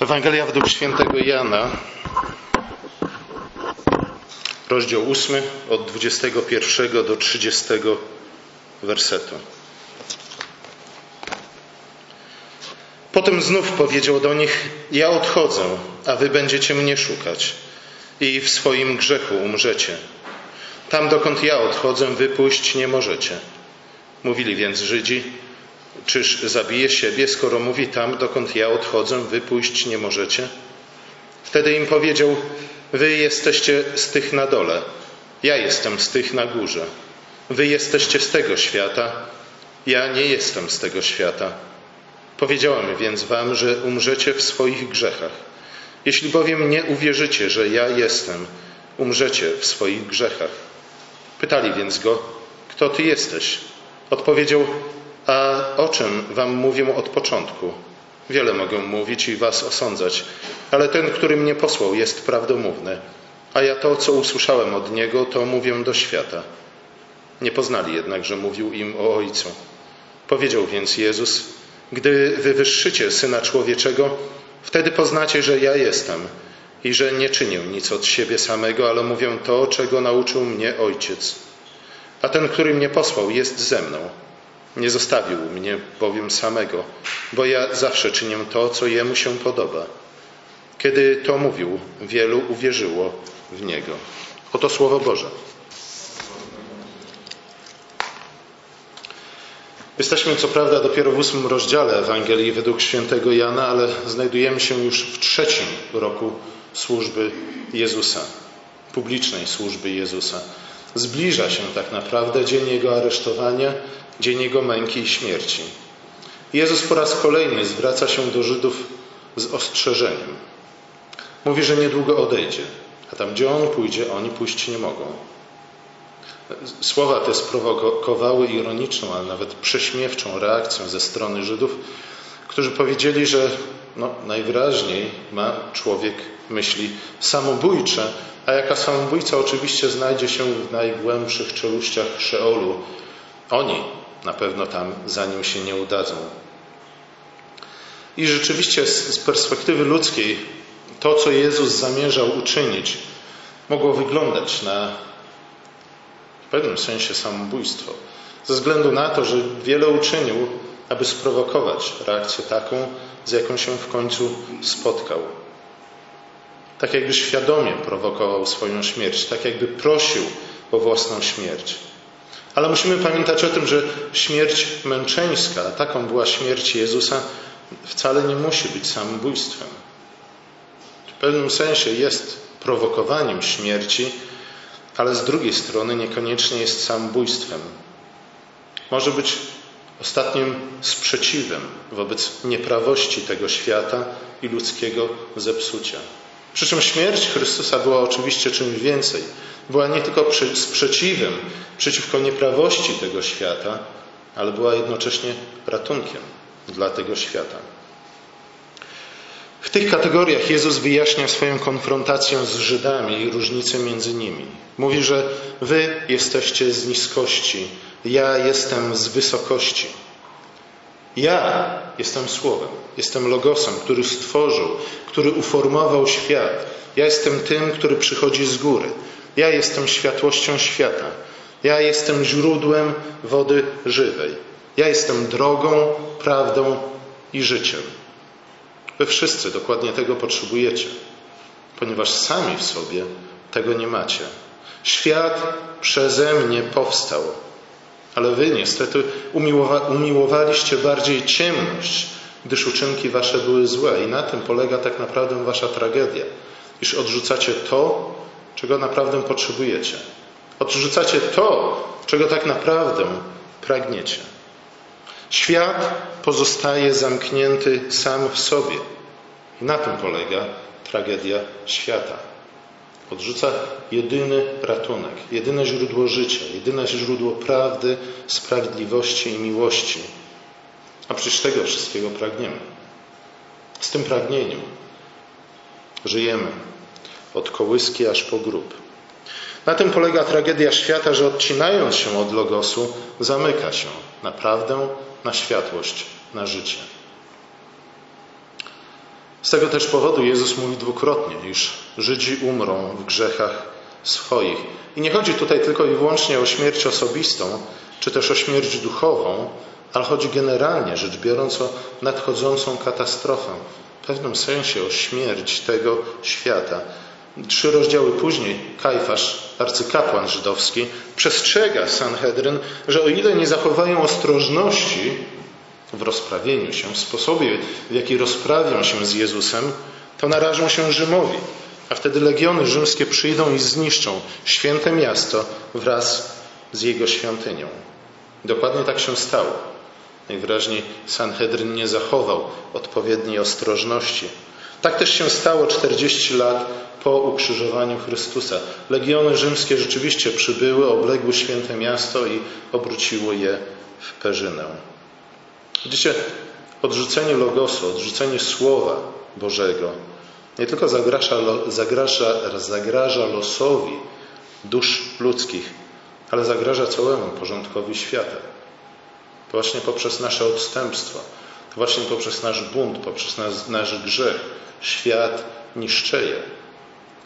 Ewangelia według świętego Jana, rozdział 8, od 21 do 30 wersetu. Potem znów powiedział do nich: Ja odchodzę, a wy będziecie mnie szukać, i w swoim grzechu umrzecie. Tam, dokąd ja odchodzę, wy pójść nie możecie. Mówili więc Żydzi: Czyż zabije siebie, skoro mówi tam, dokąd ja odchodzę, wy pójść nie możecie? Wtedy im powiedział: Wy jesteście z tych na dole, ja jestem z tych na górze. Wy jesteście z tego świata, ja nie jestem z tego świata. Powiedziałem więc wam, że umrzecie w swoich grzechach. Jeśli bowiem nie uwierzycie, że ja jestem, umrzecie w swoich grzechach. Pytali więc go, kto ty jesteś? Odpowiedział, a o czym wam mówię od początku? Wiele mogę mówić i was osądzać, ale ten, który mnie posłał, jest prawdomówny, a ja to, co usłyszałem od niego, to mówię do świata. Nie poznali jednak, że mówił im o Ojcu. Powiedział więc Jezus, gdy wywyższycie Syna Człowieczego, wtedy poznacie, że ja jestem i że nie czynię nic od siebie samego, ale mówię to, czego nauczył mnie Ojciec. A ten, który mnie posłał, jest ze mną. Nie zostawił mnie bowiem samego, bo ja zawsze czynię to, co jemu się podoba. Kiedy to mówił, wielu uwierzyło w niego. Oto słowo Boże. Jesteśmy co prawda dopiero w ósmym rozdziale Ewangelii według świętego Jana, ale znajdujemy się już w trzecim roku służby Jezusa, publicznej służby Jezusa. Zbliża się tak naprawdę dzień Jego aresztowania, dzień Jego męki i śmierci. Jezus po raz kolejny zwraca się do Żydów z ostrzeżeniem. Mówi, że niedługo odejdzie, a tam, gdzie On pójdzie, oni pójść nie mogą. Słowa te sprowokowały ironiczną, ale nawet prześmiewczą reakcję ze strony Żydów, którzy powiedzieli, że no, najwyraźniej ma człowiek myśli samobójcze, a jaka samobójca oczywiście znajdzie się w najgłębszych czeluściach Szeolu. Oni na pewno tam za nim się nie udadzą. I rzeczywiście z perspektywy ludzkiej to, co Jezus zamierzał uczynić, mogło wyglądać na w pewnym sensie samobójstwo. Ze względu na to, że wiele uczynił, aby sprowokować reakcję taką, z jaką się w końcu spotkał. Tak jakby świadomie prowokował swoją śmierć, tak jakby prosił o własną śmierć. Ale musimy pamiętać o tym, że śmierć męczeńska, taką była śmierć Jezusa, wcale nie musi być samobójstwem. W pewnym sensie jest prowokowaniem śmierci, ale z drugiej strony niekoniecznie jest samobójstwem. Może być ostatnim sprzeciwem wobec nieprawości tego świata i ludzkiego zepsucia. Przy czym śmierć Chrystusa była oczywiście czymś więcej. Była nie tylko sprzeciwem przeciwko nieprawości tego świata, ale była jednocześnie ratunkiem dla tego świata. W tych kategoriach Jezus wyjaśnia swoją konfrontację z Żydami i różnicę między nimi. Mówi, że wy jesteście z niskości, ja jestem z wysokości. Ja jestem Słowem, jestem Logosem, który stworzył, który uformował świat. Ja jestem tym, który przychodzi z góry. Ja jestem światłością świata. Ja jestem źródłem wody żywej. Ja jestem drogą, prawdą i życiem. Wy wszyscy dokładnie tego potrzebujecie, ponieważ sami w sobie tego nie macie. Świat przeze mnie powstał, ale wy niestety umiłowa umiłowaliście bardziej ciemność, gdyż uczynki wasze były złe i na tym polega tak naprawdę wasza tragedia, iż odrzucacie to, czego naprawdę potrzebujecie. Odrzucacie to, czego tak naprawdę pragniecie. Świat pozostaje zamknięty sam w sobie. Na tym polega tragedia świata. Odrzuca jedyny ratunek, jedyne źródło życia, jedyne źródło prawdy, sprawiedliwości i miłości. A przecież tego wszystkiego pragniemy. Z tym pragnieniem żyjemy od kołyski aż po grób. Na tym polega tragedia świata, że odcinając się od logosu, zamyka się na prawdę, na światłość, na życie. Z tego też powodu Jezus mówi dwukrotnie, iż Żydzi umrą w grzechach swoich. I nie chodzi tutaj tylko i wyłącznie o śmierć osobistą, czy też o śmierć duchową, ale chodzi generalnie rzecz biorąc o nadchodzącą katastrofę, w pewnym sensie o śmierć tego świata. Trzy rozdziały później Kajfasz, arcykapłan żydowski, przestrzega Sanhedryn, że o ile nie zachowają ostrożności w rozprawieniu się, w sposobie, w jaki rozprawią się z Jezusem, to narażą się Rzymowi, a wtedy legiony rzymskie przyjdą i zniszczą święte miasto wraz z jego świątynią. Dokładnie tak się stało. Najwyraźniej Sanhedryn nie zachował odpowiedniej ostrożności. Tak też się stało 40 lat po ukrzyżowaniu Chrystusa. Legiony rzymskie rzeczywiście przybyły, obległy święte miasto i obróciły je w perzynę. Widzicie, odrzucenie logosu, odrzucenie Słowa Bożego nie tylko zagraża, zagraża, zagraża losowi dusz ludzkich, ale zagraża całemu porządkowi świata. Właśnie poprzez nasze odstępstwo, właśnie poprzez nasz bunt, poprzez nasz, nasz grzech świat niszczeje.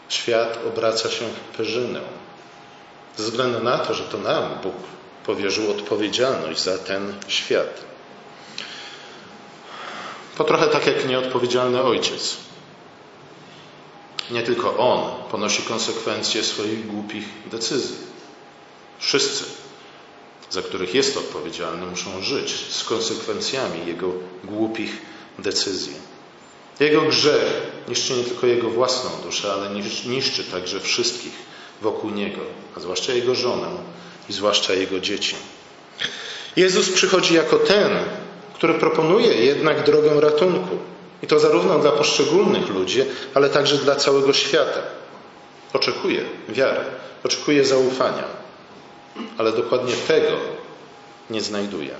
Świat obraca się w perzynę. Ze względu na to, że to nam Bóg powierzył odpowiedzialność za ten świat. To trochę tak jak nieodpowiedzialny ojciec. Nie tylko on ponosi konsekwencje swoich głupich decyzji. Wszyscy, za których jest odpowiedzialny, muszą żyć z konsekwencjami jego głupich decyzji. Jego grzech niszczy nie tylko jego własną duszę, ale niszczy także wszystkich wokół niego, a zwłaszcza jego żonę i zwłaszcza jego dzieci. Jezus przychodzi jako ten, który proponuje jednak drogę ratunku. I to zarówno dla poszczególnych ludzi, ale także dla całego świata. Oczekuje wiary, oczekuje zaufania, ale dokładnie tego nie znajduje.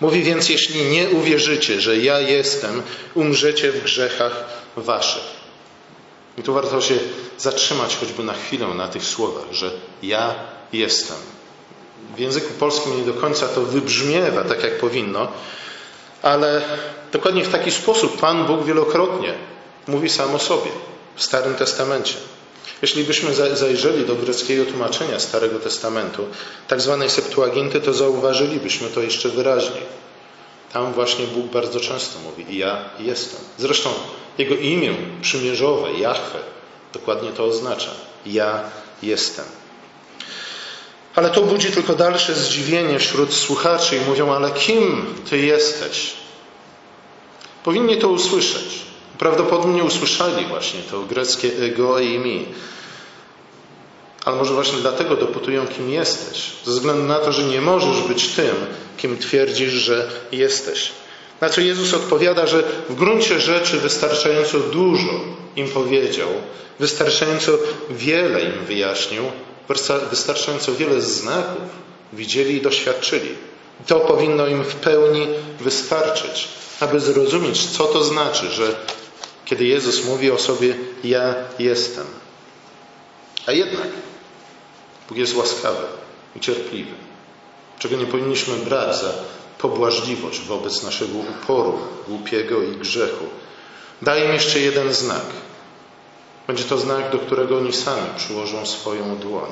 Mówi więc, jeśli nie uwierzycie, że ja jestem, umrzecie w grzechach waszych. I tu warto się zatrzymać choćby na chwilę na tych słowach, że ja jestem. W języku polskim nie do końca to wybrzmiewa tak, jak powinno, ale dokładnie w taki sposób Pan Bóg wielokrotnie mówi sam o sobie w Starym Testamencie. Jeśli byśmy zajrzeli do greckiego tłumaczenia Starego Testamentu, tak zwanej Septuaginty, to zauważylibyśmy to jeszcze wyraźniej. Tam właśnie Bóg bardzo często mówi: Ja jestem. Zresztą jego imię przymierzowe, Jahwe, dokładnie to oznacza: Ja jestem. Ale to budzi tylko dalsze zdziwienie wśród słuchaczy i mówią: Ale kim ty jesteś? Powinni to usłyszeć. Prawdopodobnie usłyszeli właśnie to greckie ego i mi. Ale może właśnie dlatego dopytują, kim jesteś. Ze względu na to, że nie możesz być tym, kim twierdzisz, że jesteś. Na co Jezus odpowiada, że w gruncie rzeczy wystarczająco dużo im powiedział, wystarczająco wiele im wyjaśnił, wystarczająco wiele znaków widzieli i doświadczyli. To powinno im w pełni wystarczyć, aby zrozumieć, co to znaczy, że kiedy Jezus mówi o sobie: Ja jestem. A jednak Bóg jest łaskawy i cierpliwy, czego nie powinniśmy brać za pobłażliwość wobec naszego uporu głupiego i grzechu. Daje im jeszcze jeden znak. Będzie to znak, do którego oni sami przyłożą swoją dłoń.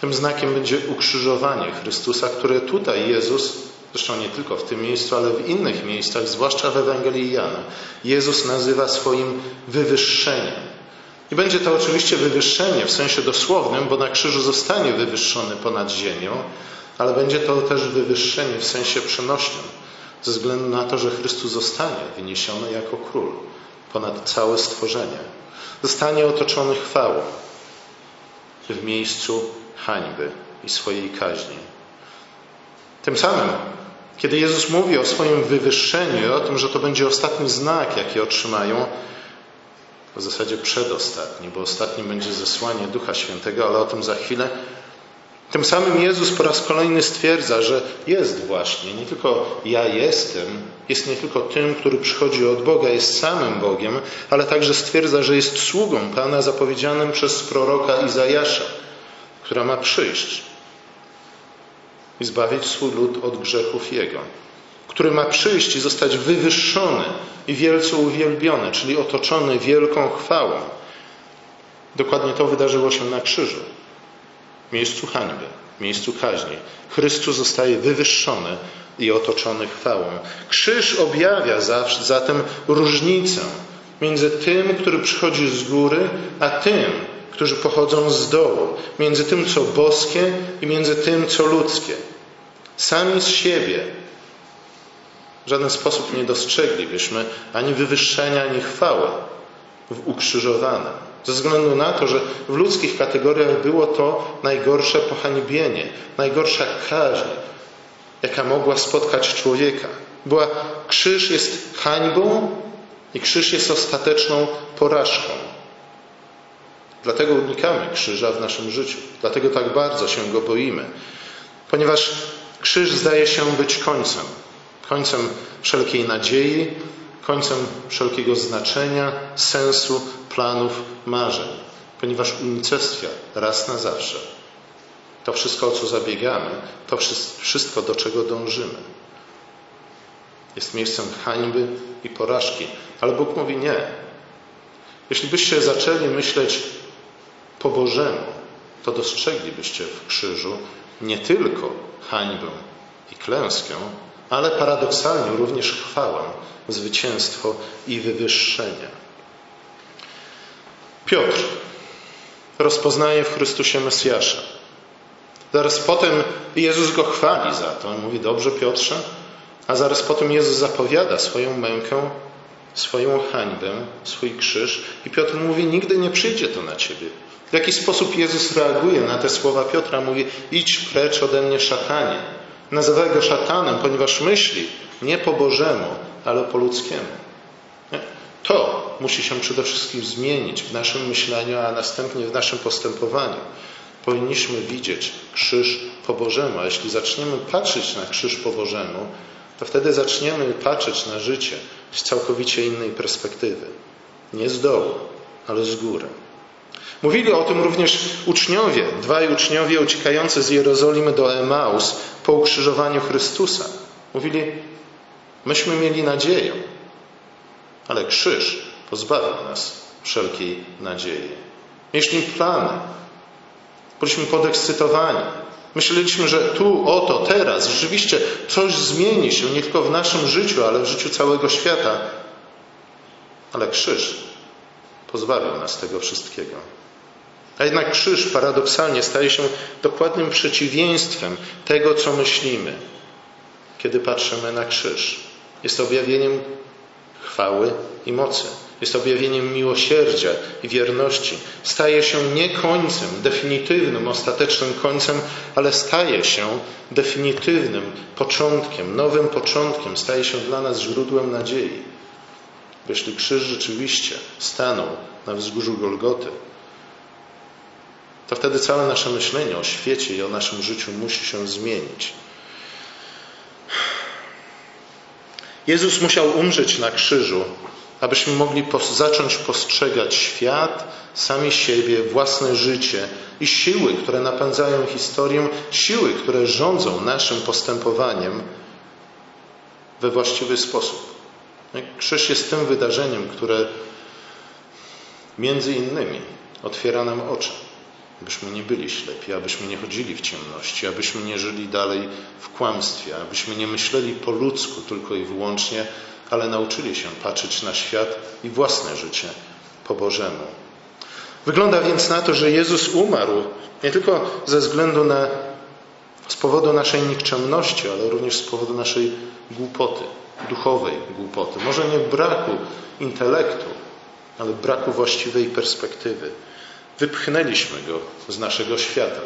Tym znakiem będzie ukrzyżowanie Chrystusa, które tutaj Jezus Zresztą nie tylko w tym miejscu, ale w innych miejscach, zwłaszcza w Ewangelii Jana, Jezus nazywa swoim wywyższeniem. I będzie to oczywiście wywyższenie w sensie dosłownym, bo na krzyżu zostanie wywyższony ponad ziemią, ale będzie to też wywyższenie w sensie przenośnym, ze względu na to, że Chrystus zostanie wyniesiony jako król ponad całe stworzenie. Zostanie otoczony chwałą w miejscu hańby i swojej kaźni. Tym samym kiedy Jezus mówi o swoim wywyższeniu, o tym, że to będzie ostatni znak, jaki otrzymają, w zasadzie przedostatni, bo ostatnim będzie zesłanie Ducha Świętego, ale o tym za chwilę. Tym samym Jezus po raz kolejny stwierdza, że jest właśnie, nie tylko ja jestem, jest nie tylko tym, który przychodzi od Boga, jest samym Bogiem, ale także stwierdza, że jest sługą Pana zapowiedzianym przez proroka Izajasza, która ma przyjść i zbawić swój lud od grzechów Jego. który ma przyjść i zostać wywyższony i wielce uwielbiony, czyli otoczony wielką chwałą. Dokładnie to wydarzyło się na krzyżu, miejscu hańby, miejscu kaźni. Chrystus zostaje wywyższony i otoczony chwałą. Krzyż objawia zatem różnicę między tym, który przychodzi z góry, a tym, którzy pochodzą z dołu, między tym, co boskie i między tym, co ludzkie. Sami z siebie w żaden sposób nie dostrzeglibyśmy ani wywyższenia, ani chwały w ukrzyżowanym. Ze względu na to, że w ludzkich kategoriach było to najgorsze pohańbienie, najgorsza kaźń, jaka mogła spotkać człowieka. Była, krzyż jest hańbą i krzyż jest ostateczną porażką. Dlatego unikamy krzyża w naszym życiu. Dlatego tak bardzo się go boimy. Ponieważ krzyż zdaje się być końcem. Końcem wszelkiej nadziei, końcem wszelkiego znaczenia, sensu, planów, marzeń. Ponieważ unicestwia raz na zawsze to wszystko, o co zabiegamy, to wszystko, do czego dążymy. Jest miejscem hańby i porażki. Ale Bóg mówi nie. Jeśli byście zaczęli myśleć po Bożemu, to dostrzeglibyście w krzyżu nie tylko hańbę i klęskę, ale paradoksalnie również chwałę, zwycięstwo i wywyższenie. Piotr rozpoznaje w Chrystusie Mesjasza. Zaraz potem Jezus go chwali za to. On mówi, dobrze Piotrze, a zaraz potem Jezus zapowiada swoją mękę, swoją hańbę, swój krzyż i Piotr mówi, nigdy nie przyjdzie to na ciebie. W jaki sposób Jezus reaguje na te słowa Piotra? Mówi, idź precz ode mnie szatanie. Nazywa go szatanem, ponieważ myśli nie po Bożemu, ale po ludzkiemu. To musi się przede wszystkim zmienić w naszym myśleniu, a następnie w naszym postępowaniu. Powinniśmy widzieć krzyż po Bożemu, a jeśli zaczniemy patrzeć na krzyż po Bożemu, to wtedy zaczniemy patrzeć na życie z całkowicie innej perspektywy. Nie z dołu, ale z góry. Mówili o tym również uczniowie, dwaj uczniowie uciekający z Jerozolimy do Emaus po ukrzyżowaniu Chrystusa. Mówili, myśmy mieli nadzieję, ale krzyż pozbawił nas wszelkiej nadziei. Mieliśmy plany, byliśmy podekscytowani. Myśleliśmy, że tu, oto, teraz rzeczywiście coś zmieni się nie tylko w naszym życiu, ale w życiu całego świata. Ale krzyż pozbawił nas tego wszystkiego. A jednak krzyż paradoksalnie staje się dokładnym przeciwieństwem tego, co myślimy, kiedy patrzymy na krzyż. Jest objawieniem chwały i mocy. Jest objawieniem miłosierdzia i wierności. Staje się nie końcem, definitywnym, ostatecznym końcem, ale staje się definitywnym początkiem, nowym początkiem. Staje się dla nas źródłem nadziei. Jeśli krzyż rzeczywiście stanął na wzgórzu Golgoty, to wtedy całe nasze myślenie o świecie i o naszym życiu musi się zmienić. Jezus musiał umrzeć na krzyżu, abyśmy mogli zacząć postrzegać świat, sami siebie, własne życie i siły, które napędzają historię, siły, które rządzą naszym postępowaniem we właściwy sposób. Krzyż jest tym wydarzeniem, które między innymi otwiera nam oczy abyśmy nie byli ślepi, abyśmy nie chodzili w ciemności, abyśmy nie żyli dalej w kłamstwie, abyśmy nie myśleli po ludzku tylko i wyłącznie, ale nauczyli się patrzeć na świat i własne życie po Bożemu. Wygląda więc na to, że Jezus umarł nie tylko ze względu na, z powodu naszej nikczemności, ale również z powodu naszej głupoty, duchowej głupoty. Może nie braku intelektu, ale braku właściwej perspektywy. Wypchnęliśmy go z naszego świata.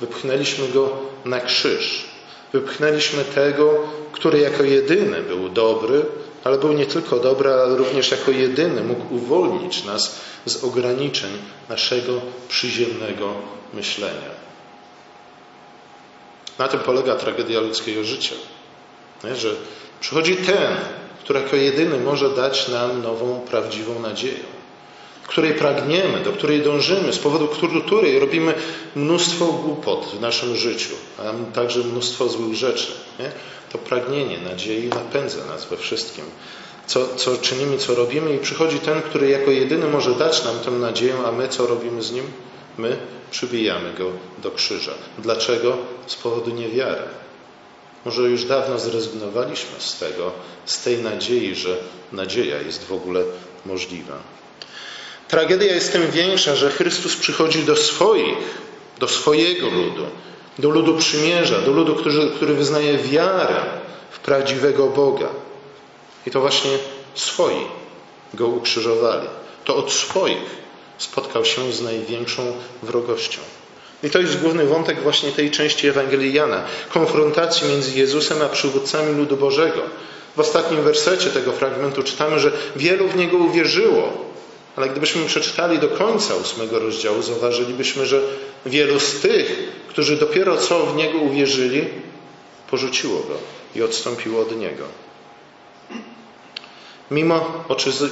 Wypchnęliśmy go na krzyż. Wypchnęliśmy tego, który jako jedyny był dobry, ale był nie tylko dobry, ale również jako jedyny mógł uwolnić nas z ograniczeń naszego przyziemnego myślenia. Na tym polega tragedia ludzkiego życia. Nie? Że przychodzi ten, który jako jedyny może dać nam nową, prawdziwą nadzieję której pragniemy, do której dążymy, z powodu której robimy mnóstwo głupot w naszym życiu, a także mnóstwo złych rzeczy. Nie? To pragnienie nadziei napędza nas we wszystkim. Co, co czynimy, co robimy, i przychodzi ten, który jako jedyny może dać nam tę nadzieję, a my co robimy z nim? My przybijamy go do krzyża. Dlaczego? Z powodu niewiary. Może już dawno zrezygnowaliśmy z tego, z tej nadziei, że nadzieja jest w ogóle możliwa. Tragedia jest tym większa, że Chrystus przychodzi do swoich, do swojego ludu, do ludu przymierza, do ludu, który, który wyznaje wiarę w prawdziwego Boga. I to właśnie swoi go ukrzyżowali. To od swoich spotkał się z największą wrogością. I to jest główny wątek właśnie tej części Ewangelii Jana. Konfrontacji między Jezusem a przywódcami ludu Bożego. W ostatnim wersecie tego fragmentu czytamy, że wielu w Niego uwierzyło, ale gdybyśmy przeczytali do końca ósmego rozdziału, zauważylibyśmy, że wielu z tych, którzy dopiero co w Niego uwierzyli, porzuciło Go i odstąpiło od Niego. Mimo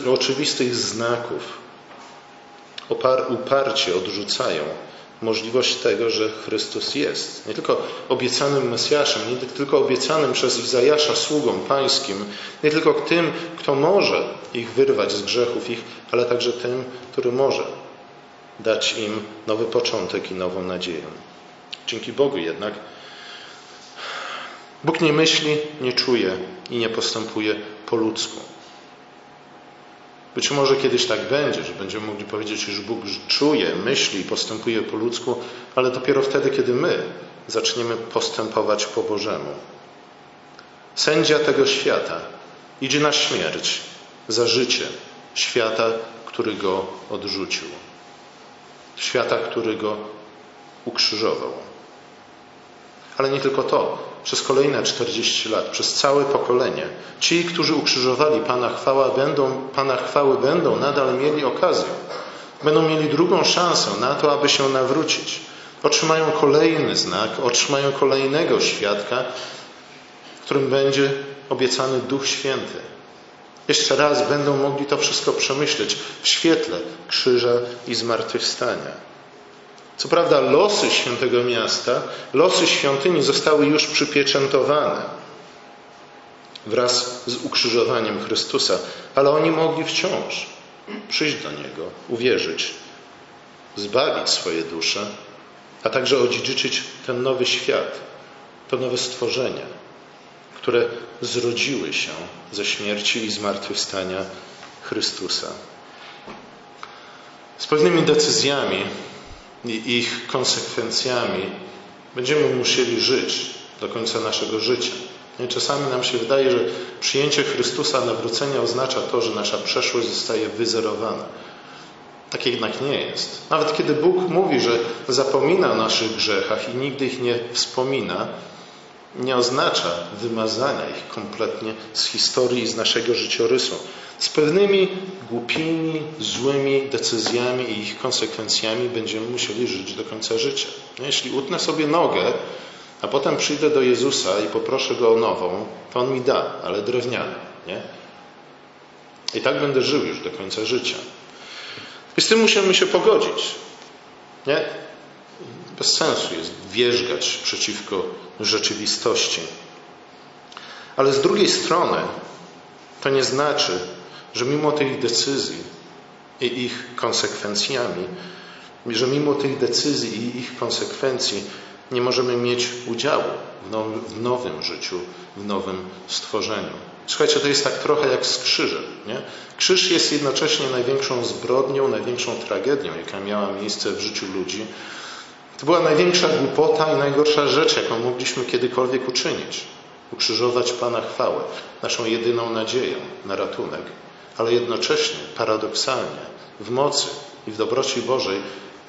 oczywistych znaków, uparcie odrzucają możliwość tego, że Chrystus jest nie tylko obiecanym Mesjaszem, nie tylko obiecanym przez Izajasza sługą pańskim, nie tylko tym, kto może ich wyrwać z grzechów ich, ale także tym, który może dać im nowy początek i nową nadzieję. Dzięki Bogu jednak Bóg nie myśli, nie czuje i nie postępuje po ludzku. Być może kiedyś tak będzie, że będziemy mogli powiedzieć, że Bóg czuje, myśli i postępuje po ludzku, ale dopiero wtedy, kiedy my zaczniemy postępować po Bożemu. Sędzia tego świata idzie na śmierć za życie świata, który go odrzucił. Świata, który go ukrzyżował. Ale nie tylko to. Przez kolejne 40 lat, przez całe pokolenie, ci, którzy ukrzyżowali Pana, chwała będą, Pana chwały będą nadal mieli okazję. Będą mieli drugą szansę na to, aby się nawrócić. Otrzymają kolejny znak, otrzymają kolejnego świadka, w którym będzie obiecany Duch Święty. Jeszcze raz będą mogli to wszystko przemyśleć w świetle krzyża i zmartwychwstania. Co prawda losy świętego miasta, losy świątyni zostały już przypieczętowane wraz z ukrzyżowaniem Chrystusa, ale oni mogli wciąż przyjść do Niego, uwierzyć, zbawić swoje dusze, a także odziedziczyć ten nowy świat, to nowe stworzenie, które zrodziły się ze śmierci i zmartwychwstania Chrystusa. Z pewnymi decyzjami i ich konsekwencjami będziemy musieli żyć do końca naszego życia. I czasami nam się wydaje, że przyjęcie Chrystusa, nawrócenia oznacza to, że nasza przeszłość zostaje wyzerowana. Tak jednak nie jest. Nawet kiedy Bóg mówi, że zapomina o naszych grzechach i nigdy ich nie wspomina, nie oznacza wymazania ich kompletnie z historii i z naszego życiorysu. Z pewnymi głupimi, złymi decyzjami i ich konsekwencjami będziemy musieli żyć do końca życia. Jeśli utnę sobie nogę, a potem przyjdę do Jezusa i poproszę Go o nową, to On mi da, ale drewnianą. Nie? I tak będę żył już do końca życia. I z tym musimy się pogodzić. Nie? Bez sensu jest wierzgać przeciwko rzeczywistości. Ale z drugiej strony to nie znaczy, że mimo tych decyzji i ich konsekwencjami, że mimo tych decyzji i ich konsekwencji nie możemy mieć udziału w nowym, w nowym życiu, w nowym stworzeniu. Słuchajcie, to jest tak trochę jak z krzyżem. Nie? Krzyż jest jednocześnie największą zbrodnią, największą tragedią, jaka miała miejsce w życiu ludzi. To była największa głupota i najgorsza rzecz, jaką mogliśmy kiedykolwiek uczynić. Ukrzyżować Pana chwałę, naszą jedyną nadzieję na ratunek ale jednocześnie, paradoksalnie, w mocy i w dobroci Bożej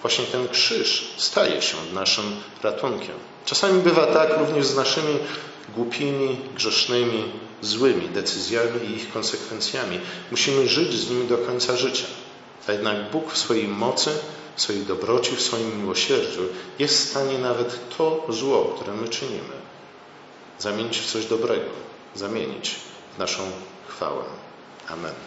właśnie ten krzyż staje się naszym ratunkiem. Czasami bywa tak również z naszymi głupimi, grzesznymi, złymi decyzjami i ich konsekwencjami. Musimy żyć z nimi do końca życia. A jednak Bóg w swojej mocy, w swojej dobroci, w swoim miłosierdziu jest w stanie nawet to zło, które my czynimy, zamienić w coś dobrego, zamienić w naszą chwałę. Amen.